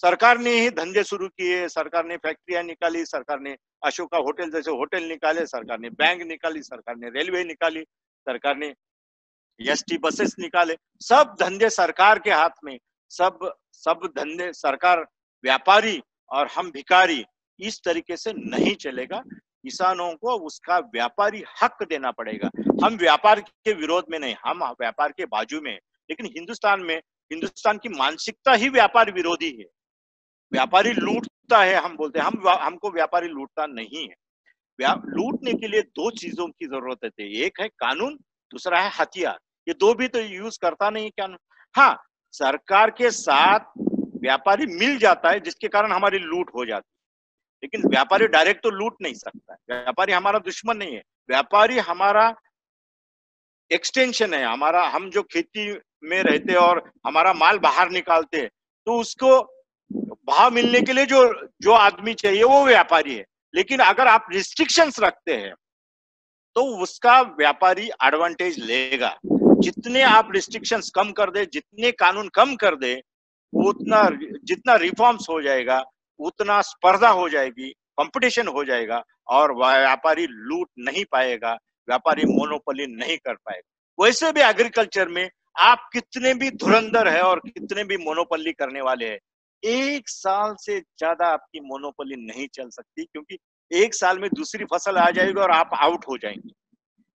सरकार ने ही धंधे शुरू किए, सरकार ने फैक्ट्रियाँ निकाली, सरकार ने अशोका होटल जैसे होटल निकाले, सरकार ने बैंक निकाली, सरकार ने रेलवे निकाली, सरकार ने एस टी बसेस निकाले, सब धंधे सरकार के हाथ में, सब सब धंधे सरकार, व्यापारी और हम भिकारी इस तरीके से नहीं चलेगा। किसानों को उसका व्यापारी हक देना पड़ेगा। हम व्यापार के विरोध में नहीं, हम व्यापार के बाजू में लेकिन हिंदुस्तान में, हिंदुस्तान की मानसिकता ही व्यापार विरोधी है। व्यापारी लूटता है, हम बोलते हैं। हम हमको व्यापारी लूटता नहीं है। लूटने के लिए दो चीज़ों की ज़रूरत है। एक है कानून, दूसरा है हथियार। ये दो भी तो यूज़ करता नहीं क्या? हाँ सरकार के साथ व्यापारी मिल जाता है, जिसके कारण हमारी लूट हो जाती है। लेकिन व्यापारी डायरेक्ट तो लूट नहीं सकता है। व्यापारी हमारा दुश्मन नहीं है। व्यापारी हमारा एक्सटेंशन है, हमारा, हम जो खेती में रहते हैं और हमारा माल बाहर निकालते हैं तो उसको भाव मिलने के लिए जो जो आदमी चाहिए, वो व्यापारी है। लेकिन अगर आप रिस्ट्रिक्शंस रखते हैं तो उसका व्यापारी एडवांटेज लेगा। जितने आप रिस्ट्रिक्शंस कम कर दे, जितने कानून कम कर दे, उतना जितना रिफॉर्म्स हो जाएगा, उतना स्पर्धा हो जाएगी कंपटीशन हो जाएगा और व्यापारी लूट नहीं पाएगा, व्यापारी मोनोपोली नहीं कर पाएगा। वैसे भी एग्रीकल्चर में आप कितने भी धुरंधर है और कितने भी मोनोपोली करने वाले हैं, एक साल से ज़्यादा आपकी मोनोपोली नहीं चल सकती क्योंकि एक साल में दूसरी फ़सल आ जाएगी और आप आउट हो जाएँगे।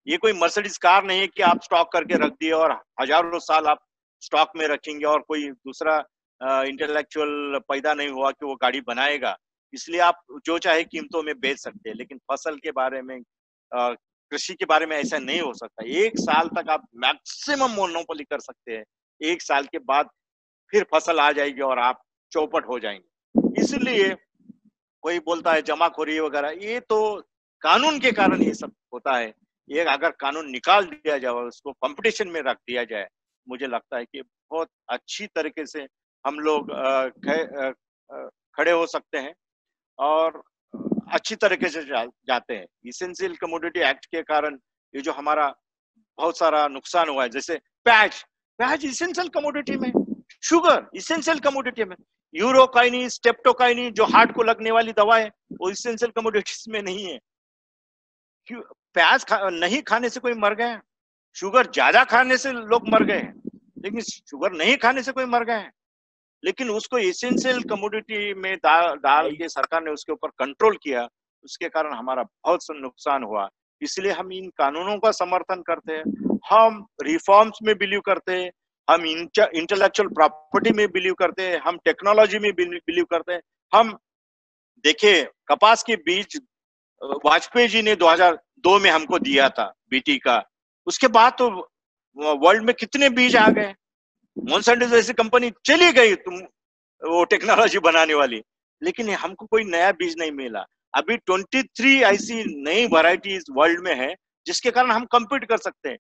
ये कोई मर्सिडीज कार नहीं है कि आप स्टॉक करके रख दिए और हज़ारों साल आप स्टॉक में रखेंगे और कोई दूसरा इंटेलेक्चुअल पैदा नहीं हुआ कि वो गाड़ी बनाएगा। इसलिए आप जो चाहे कीमतों में बेच सकते हैं, लेकिन फ़सल के बारे में कृषि के बारे में ऐसा नहीं हो सकता। एक साल तक आप मैक्सिमम मोनोपोली कर सकते हैं। एक साल के बाद फिर फ़सल आ जाएगी और आप चौपट हो जाएँगे। इसलिए कोई बोलता है जमाखोरी वगैरह, ये तो कानून के कारण ये सब होता है। एक अगर कानून निकाल दिया जाए उसको कंपटीशन में रख दिया जाए मुझे लगता है कि बहुत अच्छी तरीके से हम लोग खड़े हो सकते हैं और अच्छी तरीके से जा, जाते हैं। इसेंशियल कमोडिटी एक्ट के कारण ये जो हमारा बहुत सारा नुकसान हुआ है जैसे प्याज प्याज इसेंशियल कमोडिटी में शुगर इसेंशियल कमोडिटी में यूरोकाइनी स्टेप्टोकाइनी जो हार्ट को लगने वाली दवा है वो इसेंशियल कमोडिटीज में नहीं है। प्याज खा, नहीं खाने से कोई मर गए शुगर ज़्यादा खाने से लोग मर गए लेकिन शुगर नहीं खाने से कोई मर गए लेकिन उसको इसेंशियल कमोडिटी में डाल डाल के सरकार ने उसके ऊपर कंट्रोल किया उसके कारण हमारा बहुत नुकसान हुआ। इसलिए हम इन कानूनों का समर्थन करते हैं हम रिफॉर्म्स में बिलीव करते हैं हम इंटेलेक्चुअल प्रॉपर्टी में बिलीव करते हैं हम टेक्नोलॉजी में बिलीव करते हैं हम देखिए कपास के बीज वाजपेयी जी ने 2002 में हमको दिया था, बीटी का। उसके बाद तो वर्ल्ड में कितने बीज आ गए? मोनसेंटो जैसी कंपनी चली गई तुम, वो टेक्नोलॉजी बनाने वाली। लेकिन हमको कोई नया बीज नहीं मिला। अभी 23 ऐसी नई वैरायटीज वर्ल्ड में है, जिसके कारण हम कम्पीट कर सकते हैं।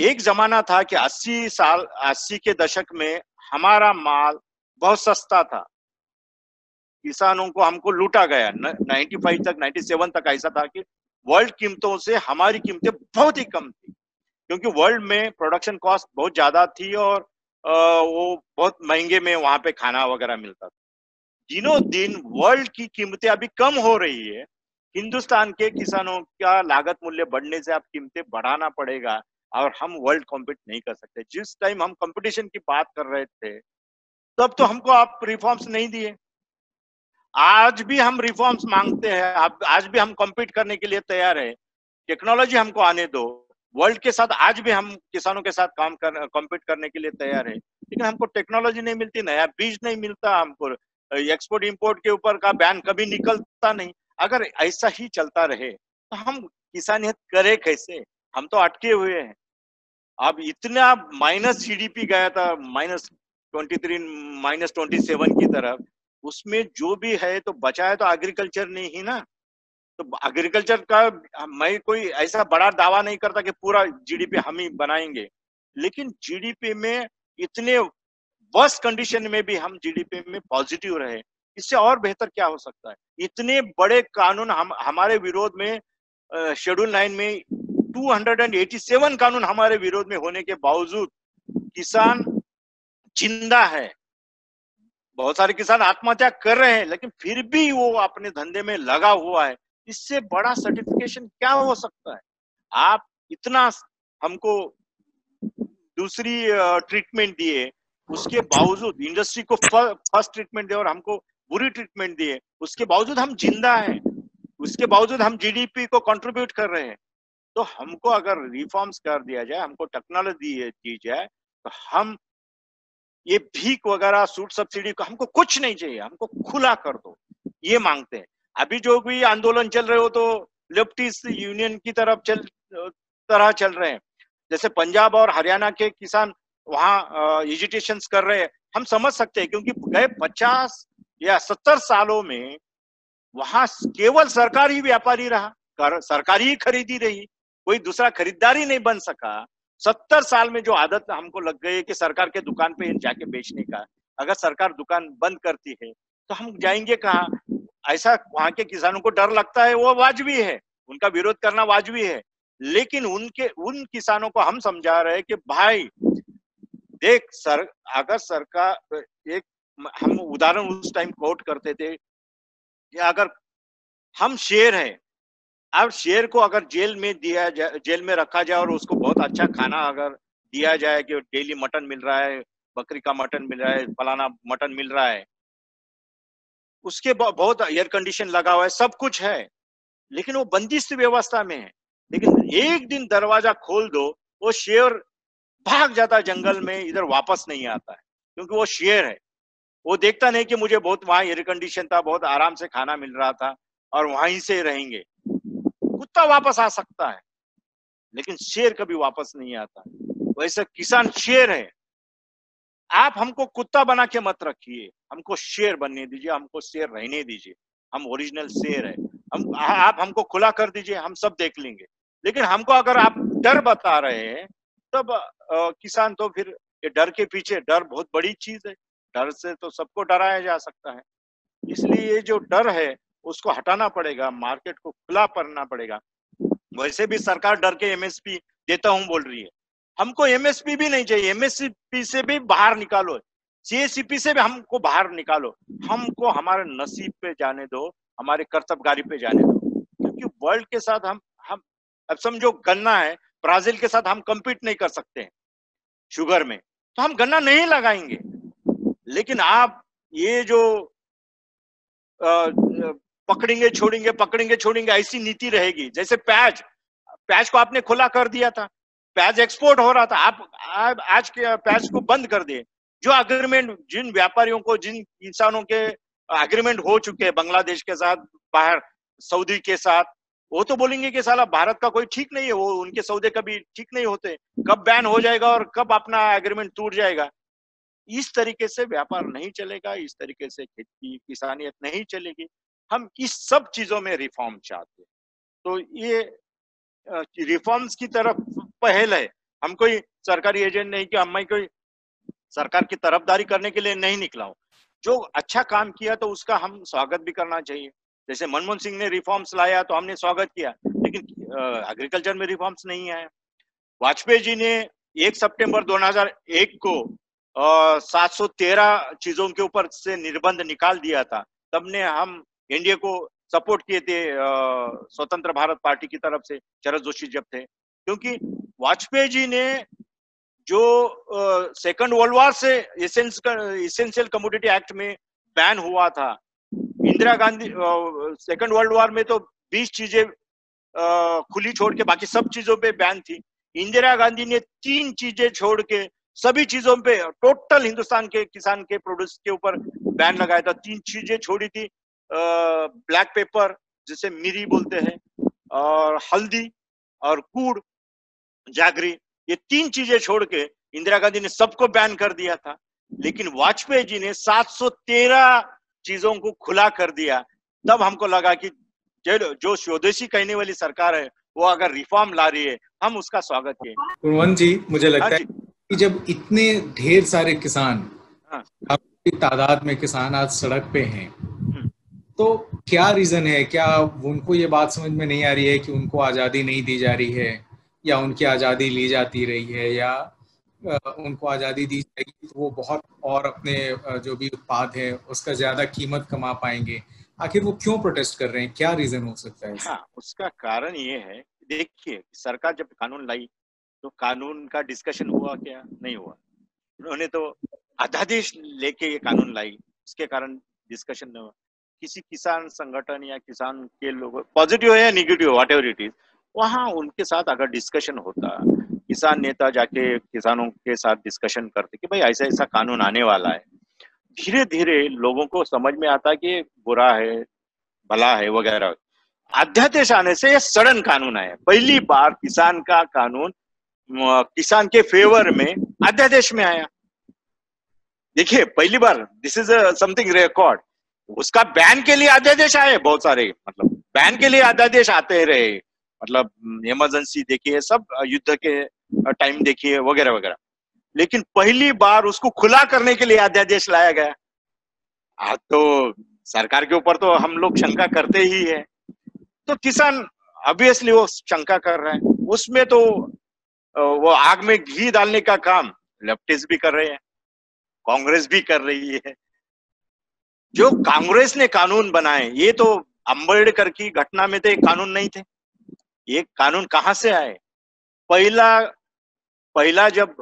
एक जमाना था कि 80 साल 80 के दशक में हमारा माल बहुत सस्ता था। किसानों को हमको लूटा गया। 95 तक 97 तक ऐसा था कि वर्ल्ड कीमतों से हमारी कीमतें बहुत ही कम थी। क्योंकि वर्ल्ड में प्रोडक्शन कॉस्ट बहुत ज़्यादा थी और वो बहुत महँगे में वहाँ पे खाना वगैरह मिलता था। दिनों दिन वर्ल्ड की कीमतें अभी कम हो रही है। हिंदुस्तान के किसानों का लागत मूल्य बढ़ने से आप कीमतें बढ़ाना पड़ेगा और हम वर्ल्ड कॉम्पिट नहीं कर सकते। जिस टाइम हम कंपटीशन की बात कर रहे थे, तब तो हमको आप रिफॉर्म्स नहीं दिए। आज भी हम रिफॉर्म्स मांगते हैं। आज भी हम कम्पीट करने के लिए तैयार है। टेक्नोलॉजी हमको आने दो। वर्ल्ड के साथ आज भी हम किसानों के साथ काम कर कम्पीट करने के लिए तैयार है। लेकिन हमको टेक्नोलॉजी नहीं मिलती, नया बीज नहीं मिलता, हमको एक्सपोर्ट इंपोर्ट के ऊपर का बैन कभी निकलता नहीं। अगर ऐसा ही चलता रहे तो हम किसानियत करे कैसे? हम तो अटके हुए हैं। अब इतना माइनस जीडीपी गया था minus twenty three minus twenty seven की तरफ़। उसमें जो भी है तो बचा है तो एग्रीकल्चर ने ही ना। तो एग्रीकल्चर का, मैं कोई ऐसा बड़ा दावा नहीं करता कि पूरा जीडीपी हम ही बनाएँगे। लेकिन जीडीपी में इतने वर्स्ट कंडीशन में भी हम जीडीपी में पॉजिटिव रहे। इससे और बेहतर क्या हो सकता है? इतने बड़े कानून हम, हमारे विरोध में शेड्यूल नाइन में 287 कानून हमारे विरोध में होने के बावजूद किसान ज़िंदा है। बहुत सारे किसान आत्महत्या कर रहे हैं, लेकिन फिर भी वो अपने धंधे में लगा हुआ है। इससे बड़ा सर्टिफिकेशन क्या हो सकता है? आप इतना हमको दूसरी ट्रीटमेंट दिए, उसके बावजूद इंडस्ट्री को फ़र्स्ट ट्रीटमेंट दिए और हमको बुरी ट्रीटमेंट दिए, उसके बावजूद हम ज़िंदा हैं, उसके बावजूद हम जीडीपी को कंट्रीब्यूट कर रहे हैं। तो हमको अगर रिफॉर्म्स कर दिया जाए, हमको टेक्नोलॉजी दी जाए तो हम ये भीख वगैरह सूट सब्सिडी को हमको कुछ नहीं चाहिए हमको खुला कर दो ये मांगते हैं। अभी जो भी आंदोलन चल रहे हो तो लेफ्टिस्ट यूनियन की तरफ़ चल तरह चल रहे हैं। जैसे पंजाब और हरियाणा के किसान वहाँ एजिटेशन कर रहे हैं। हम समझ सकते हैं क्योंकि गए पचास या सत्तर सालों में वहाँ केवल सरकारी व्यापारी रहा कर, सरकारी ही खरीदी रही कोई दूसरा खरीदारी नहीं बन सका। सत्तर साल में जो आदत हमको लग गई है कि सरकार के दुकान पे जाके बेचने का, अगर सरकार दुकान बंद करती है तो हम जाएँगे कहा? ऐसा वहाँ के किसानों को डर लगता है, वो वाजबी है, उनका विरोध करना वाजबी है। लेकिन उनके, उन किसानों को हम समझा रहे हैं कि भाई, देख सर, अगर सरकार एक, हम उदाहरण उस टाइम कोट करते थे कि अगर हम शेर हैं अब शेर को अगर जेल में दिया जाए जेल में रखा जाए और उसको बहुत अच्छा खाना अगर दिया जाए कि डेली मटन मिल रहा है, बकरी का मटन मिल रहा है, फलाना मटन मिल रहा है, उसके बहुत एयर कंडीशन लगा हुआ है, सब कुछ है, लेकिन वो बंदिश व्यवस्था में है। लेकिन एक दिन दरवाज़ा खोल दो, वो शेर भाग जाता है जंगल में, इधर वापस नहीं आता है, क्योंकि वो शेर है। वो देखता नहीं कि मुझे बहुत, वहाँ एयर कंडीशन था, बहुत आराम से खाना मिल रहा था, और वहीं से रहेंगे। कुत्ता वापस आ सकता है लेकिन शेर कभी वापस नहीं आता वैसे किसान शेर है। आप हमको कुत्ता बना के मत रखिए। हमको शेर बनने दीजिए हमको शेर रहने दीजिए। हम ओरिजिनल शेर है। हम आप हमको खुला कर दीजिए हम सब देख लेंगे। लेकिन हमको अगर आप डर बता रहे हैं तब आ, किसान तो फिर ये डर के पीछे डर बहुत बड़ी चीज़ है। डर से तो सबको डराया जा सकता है। इसलिए ये जो डर है उसको हटाना पड़ेगा, मार्केट को खुला करना पड़ेगा। वैसे भी सरकार डर के एमएसपी देता हूँ बोल रही है। हमको एमएसपी भी नहीं चाहिए एमएसपी से भी बाहर निकालो। सीएससीपी से भी हमको बाहर निकालो। हमको हमारे नसीब पे जाने दो, हमारे कर्तव्यगारी पे जाने दो। क्योंकि वर्ल्ड के साथ हम हम, अब समझो गन्ना है, ब्राज़ील के साथ हम कम्पीट नहीं कर सकते। हैं शुगर में तो हम गन्ना नहीं लगाएँगे। लेकिन आप ये जो पकड़ेंगे, छोड़ेंगे पकड़ेंगे, छोड़ेंगे, ऐसी नीति रहेगी। जैसे प्याज प्याज को आपने खुला कर दिया था प्याज एक्सपोर्ट हो रहा था, आप आज के प्याज को बंद कर दिए। जो अग्रीमेंट जिन व्यापारियों को, जिन किसानों के अग्रीमेंट हो चुके हैं, बांग्लादेश के साथ, बाहर, सऊदी के साथ, वो तो बोलेंगे कि साला भारत का कोई ठीक नहीं है, वो उनके सौदे कभी ठीक नहीं होते। कब बैन हो जाएगा और कब अपना एग्रीमेंट टूट जाएगा? इस तरीके से व्यापार नहीं चलेगा, इस तरीके से खेती, किसानियत नहीं चलेगी। हम इस सब चीज़ों में रिफॉर्म चाहते हैं। तो ये रिफॉर्म्स की तरफ़ पहल है। हम कोई सरकारी एजेंट नहीं कि हम मैं कोई सरकार की तरफदारी करने के लिए नहीं निकला हूँ। जो अच्छा काम किया तो उसका हम स्वागत भी करना चाहिए। जैसे मनमोहन सिंह ने रिफॉर्म्स लाया तो हमने स्वागत किया, लेकिन एग्रीकल्चर में रिफॉर्म्स नहीं आया। वाजपेयी जी ने एक सितंबर 2001 को सात सौ तेरह चीज़ों के ऊपर से निर्बंध निकाल दिया था। तब ने हम एनडीए को सपोर्ट किए थे स्वतंत्र भारत पार्टी की तरफ़ से, शरद जोशी जब थे। क्योंकि वाजपेयी जी ने जो सेकंड वर्ल्ड वॉर से इसेंशियल कमोडिटी एक्ट में बैन हुआ था, Indira Gandhi second world war में तो 20 चीज़ें खुली छोड़ के बाकी सब चीज़ों पे बैन थी। इंदिरा गांधी ने तीन चीज़ें छोड़ के सभी चीज़ों पे टोटल हिंदुस्तान के किसान के प्रोड्यूस के ऊपर बैन लगाया था। तीन चीज़ें छोड़ी थी। ब्लैक पेपर जिसे मिरी बोलते हैं और हल्दी और कूड़ जागरी ये तीन चीज़ें छोड़ के इंदिरा गांधी ने सबको बैन कर दिया था लेकिन वाजपेयी जी ने 713 चीज़ों को खुला कर दिया तब हमको लगा कि जो स्वदेशी कहने वाली सरकार है वो अगर रिफॉर्म ला रही है हम उसका स्वागत किए जी मुझे लगता हाँ है कि जब इतने ढेर सारे किसान हाँ। तादाद में किसान आज सड़क पे हैं। तो क्या रीजन है? क्या उनको ये बात समझ में नहीं आ रही है कि उनको आज़ादी नहीं दी जा रही है? या उनकी आज़ादी ली जाती रही है? या उनको आज़ादी दी जाएगी तो वो बहुत और अपने जो भी उत्पाद है, उसका ज़्यादा कीमत कमा पाएँगे। आखिर वो क्यों प्रोटेस्ट कर रहे हैं? क्या रीजन हो सकता है हाँ उसका कारण ये है, देखिए, सरकार जब कानून लाई तो कानून का डिस्कशन हुआ क्या? नहीं हुआ। उन्होंने तो अध्यादेश लेके ये कानून लाई, उसके कारण डिस्कशन नहीं हुआ। किसी किसान संगठन या किसान के लोग पॉजिटिव है या negative whatever it is वहाँ उनके साथ अगर डिस्कशन होता, किसान नेता जाके किसानों के साथ डिस्कशन करते कि भाई ऐसा ऐसा कानून आने वाला है धीरे धीरे लोगों को समझ में आता कि बुरा है, भला है, वगैरह। अध्यादेश आने से सडन कानून आया। पहली बार किसान का कानून किसान के फेवर में अध्यादेश में आया। देखिए, पहली बार दिस इज़ समथिंग रिकॉर्ड उसका बैन के लिए अध्यादेश आए बहुत सारे मतलब बैन के लिए अध्यादेश आते रहे। मतलब इमरजेंसी देखिए सब युद्ध के टाइम देखिए वगैरह वगैरह। लेकिन पहली बार उसको खुला करने के लिए अध्यादेश लाया गया। आ, तो सरकार के ऊपर तो हम लोग शंका करते ही है। तो किसान ऑब्वियसली वो शंका कर रहे हैं। उसमें तो वो आग में घी डालने का काम लेफ्टिस्ट भी कर रहे हैं कांग्रेस भी कर रही है। जो कांग्रेस ने कानून बनाए, ये तो अंबेडकर की घटना में तो एक कानून नहीं थे। ये कानून कहाँ से आए? पहला पहला जब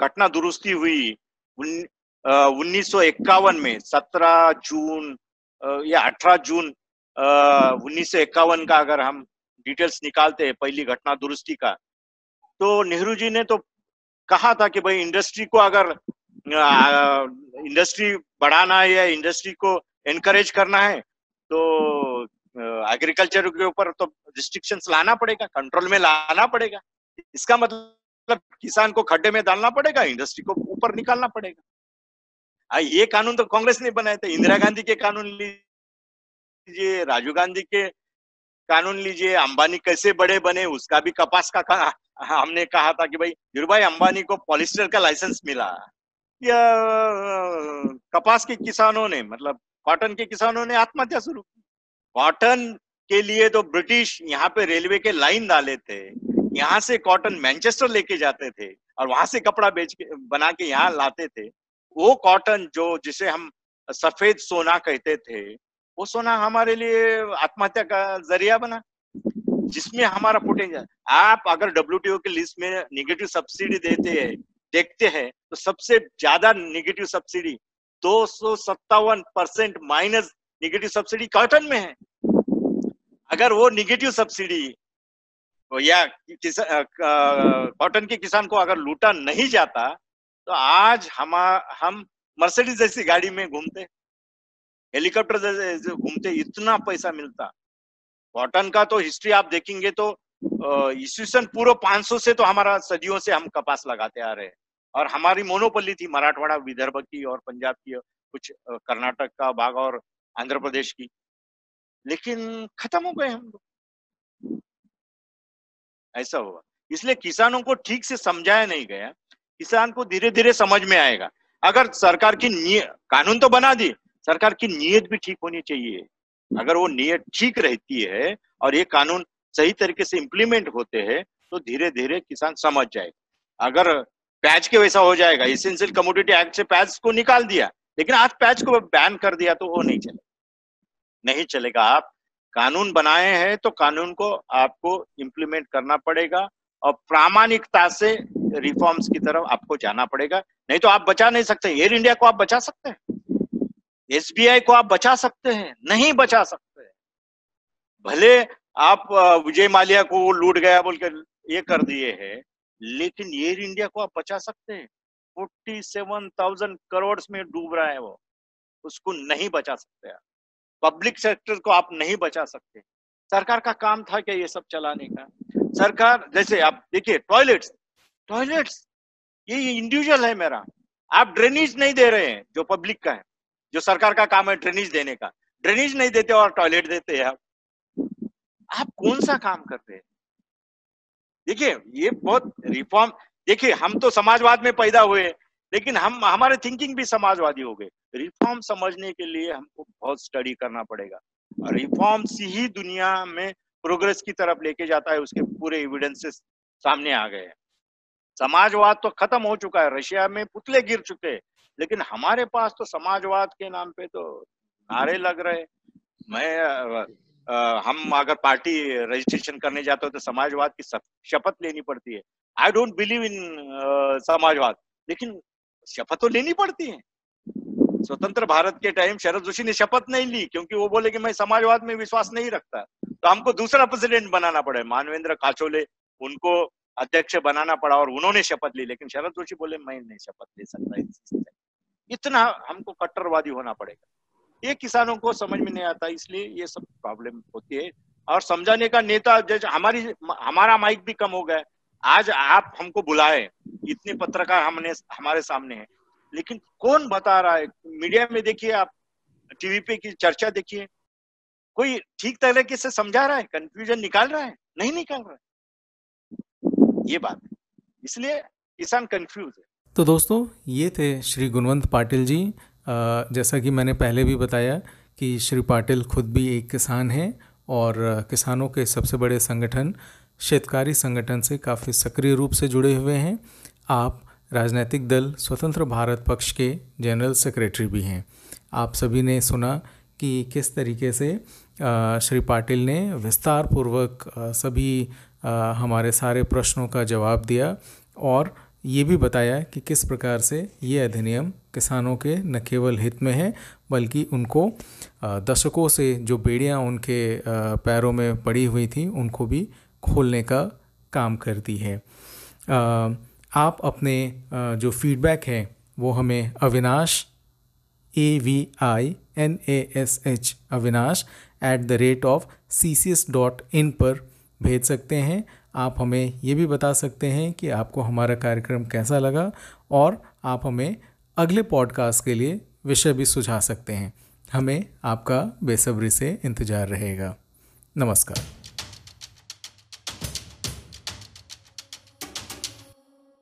घटना दुरुस्ती हुई उन्नीस सौ इक्यावन में 17 जून या 18 जून उन्नीस सौ इक्यावन का अगर हम डिटेल्स निकालते हैं, पहली घटना दुरुस्ती का तो नेहरू जी ने तो कहा था कि भाई, इंडस्ट्री को अगर इंडस्ट्री बढ़ाना है या इंडस्ट्री को एनकरेज करना है तो एग्रीकल्चर के ऊपर तो रिस्ट्रिक्शंस लाना पड़ेगा कंट्रोल में लाना पड़ेगा। इसका मतलब किसान को खड्डे में डालना पड़ेगा इंडस्ट्री को ऊपर निकालना पड़ेगा। आ, ये कानून तो कांग्रेस ने बनाए थे इंदिरा गांधी के कानून लीजिए राजीव गांधी के कानून लीजिए अंबानी कैसे बड़े बने उसका भी कपास का कहा हमने कहा था कि भाई धीरू भाई अंबानी को पॉलिस्टर का लाइसेंस मिला। कपास के किसानों ने मतलब कॉटन के किसानों ने आत्महत्या शुरू की। कॉटन के लिए तो ब्रिटिश यहाँ पे रेलवे के लाइन डाले थे, यहाँ से कॉटन मैनचेस्टर लेके जाते थे और वहाँ से कपड़ा बेच के, बना के यहाँ लाते थे। वो कॉटन जो, जिसे हम सफ़ेद सोना कहते थे, वो सोना हमारे लिए आत्महत्या का ज़रिया बना, जिसमें हमारा पोटेंशियल आप अगर डब्ल्यू के लिस्ट में निगेटिव सब्सिडी देते हैं देखते हैं तो सबसे ज़्यादा निगेटिव सब्सिडी दो सौ सत्तावन percent minus negative subsidy cotton में है। अगर वो निगेटिव सब्सिडी या कॉटन के किसान को अगर लूटा नहीं जाता तो आज हम हम मर्सिडीज जैसी गाड़ी में घूमते हेलीकॉप्टर जैसे घूमते, इतना पैसा मिलता। कॉटन का तो हिस्ट्री आप देखेंगे तो ईस्वी सन पूर्व 500 से तो हमारा सदियों से हम कपास लगाते आ रहे हैं। और हमारी मोनोपल्ली थी मराठवाड़ा विदर्भ की और पंजाब की, कुछ कर्नाटक का भाग और आंध्र प्रदेश की। लेकिन खत्म हो गए हम लोग। ऐसा हुआ। इसलिए किसानों को ठीक से समझाया नहीं गया। किसान को धीरे धीरे समझ में आएगा। अगर सरकार की कानून तो बना दी सरकार की नीयत भी ठीक होनी चाहिए। अगर वो नीयत ठीक रहती है और ये कानून सही तरीके से इम्प्लीमेंट होते हैं तो धीरे धीरे किसान समझ जाएगा। अगर पैच के वैसा हो जाएगा। इसेंशियल कमोडिटी एक्ट से पैच को निकाल दिया, लेकिन आज पैच को बैन कर दिया तो वो नहीं चलेगा। नहीं चलेगा। आप कानून बनाए हैं तो कानून को आपको इम्प्लीमेंट करना पड़ेगा और प्रामाणिकता से रिफॉर्म्स की तरफ़ आपको जाना पड़ेगा। नहीं तो आप बचा नहीं सकते। एयर इंडिया को आप बचा सकते हैं। एसबीआई को आप बचा सकते हैं। नहीं बचा सकते। भले आप विजय मालिया को लूट गया बोल के ये कर दिए हैं लेकिन एयर इंडिया को आप बचा सकते हैं। फोर्टी सेवन थाउज़ेंड करोड़ में डूब रहा है वो। उसको नहीं बचा सकते आप। पब्लिक सेक्टर को आप नहीं बचा सकते। सरकार का काम था क्या ये सब चलाने का? सरकार, जैसे आप देखिए टॉयलेट्स टॉयलेट्स ये इंडिविजुअल है मेरा। आप ड्रेनेज नहीं दे रहे हैं, जो पब्लिक का है। जो सरकार का काम है ड्रेनेज देने का। ड्रेनेज नहीं देते और टॉयलेट देते हैं आप। आप कौन सा काम करते हैं? देखिए, ये बहुत रिफॉर्म देखिए, हम तो समाजवाद में पैदा हुए लेकिन हम, हमारे थिंकिंग भी समाजवादी हो गए। रिफॉर्म समझने के लिए हमको बहुत स्टडी करना पड़ेगा। और रिफॉर्म्स ही दुनिया में प्रोग्रेस की तरफ़ लेके जाता है, उसके पूरे एविडेंसेस सामने आ गए हैं। समाजवाद तो खत्म हो चुका है, रशिया में पुतले गिर चुके हैं, लेकिन हमारे पास तो समाजवाद के नाम पे तो नारे लग रहे मैं आ, हम अगर पार्टी रजिस्ट्रेशन करने जाते हो तो समाजवाद की शपथ लेनी पड़ती है। आई डोंट बिलीव इन समाजवाद। लेकिन शपथ तो लेनी पड़ती है। स्वतंत्र भारत के टाइम शरद जोशी ने शपथ नहीं ली क्योंकि वो बोले कि मैं समाजवाद में विश्वास नहीं रखता। तो हमको दूसरा प्रेसिडेंट बनाना पड़े मानवेंद्र काचोले। उनको अध्यक्ष बनाना पड़ा और उन्होंने शपथ ली लेकिन शरद जोशी बोले मैं नहीं शपथ ले सकता इतना हमको कट्टरवादी होना पड़ेगा। ये किसानों को समझ में नहीं आता, इसलिए ये सब प्रॉब्लम होती है। और समझाने का नेता, जैसे हमारी, हमारा माइक भी कम हो गया। आज आप हमको बुलाए, इतने पत्रकार हमने, हमारे सामने है। लेकिन कौन बता रहा है? मीडिया में देखिए आप, टीवी पे की चर्चा देखिए। कोई ठीक तरीके से समझा रहा है? कंफ्यूजन निकाल रहा है? नहीं निकाल रहा है। ये बात इसलिए किसान कंफ्यूज है। तो दोस्तों, ये थे श्री गुणवंत पाटिल जी। जैसा कि मैंने पहले भी बताया कि श्री पाटिल खुद भी एक किसान हैं और किसानों के सबसे बड़े संगठन शेतकारी संगठन से काफ़ी सक्रिय रूप से जुड़े हुए हैं। आप राजनीतिक दल स्वतंत्र भारत पक्ष के जनरल सेक्रेटरी भी हैं। आप सभी ने सुना कि किस तरीके से श्री पाटिल ने विस्तार पूर्वक सभी हमारे सारे प्रश्नों का जवाब दिया और ये भी बताया कि किस प्रकार से ये अधिनियम किसानों के न केवल हित में है, बल्कि उनको दशकों से जो बेड़ियाँ उनके पैरों में पड़ी हुई थी, उनको भी खोलने का काम करती है। आप अपने जो फीडबैक है, वो हमें Avinash A V I N A S H Avinash at the rate of C C S dot in पर भेज सकते हैं। आप हमें ये भी बता सकते हैं कि आपको हमारा कार्यक्रम कैसा लगा और आप हमें अगले पॉडकास्ट के लिए विषय भी सुझा सकते हैं। हमें आपका बेसब्री से इंतज़ार रहेगा। नमस्कार।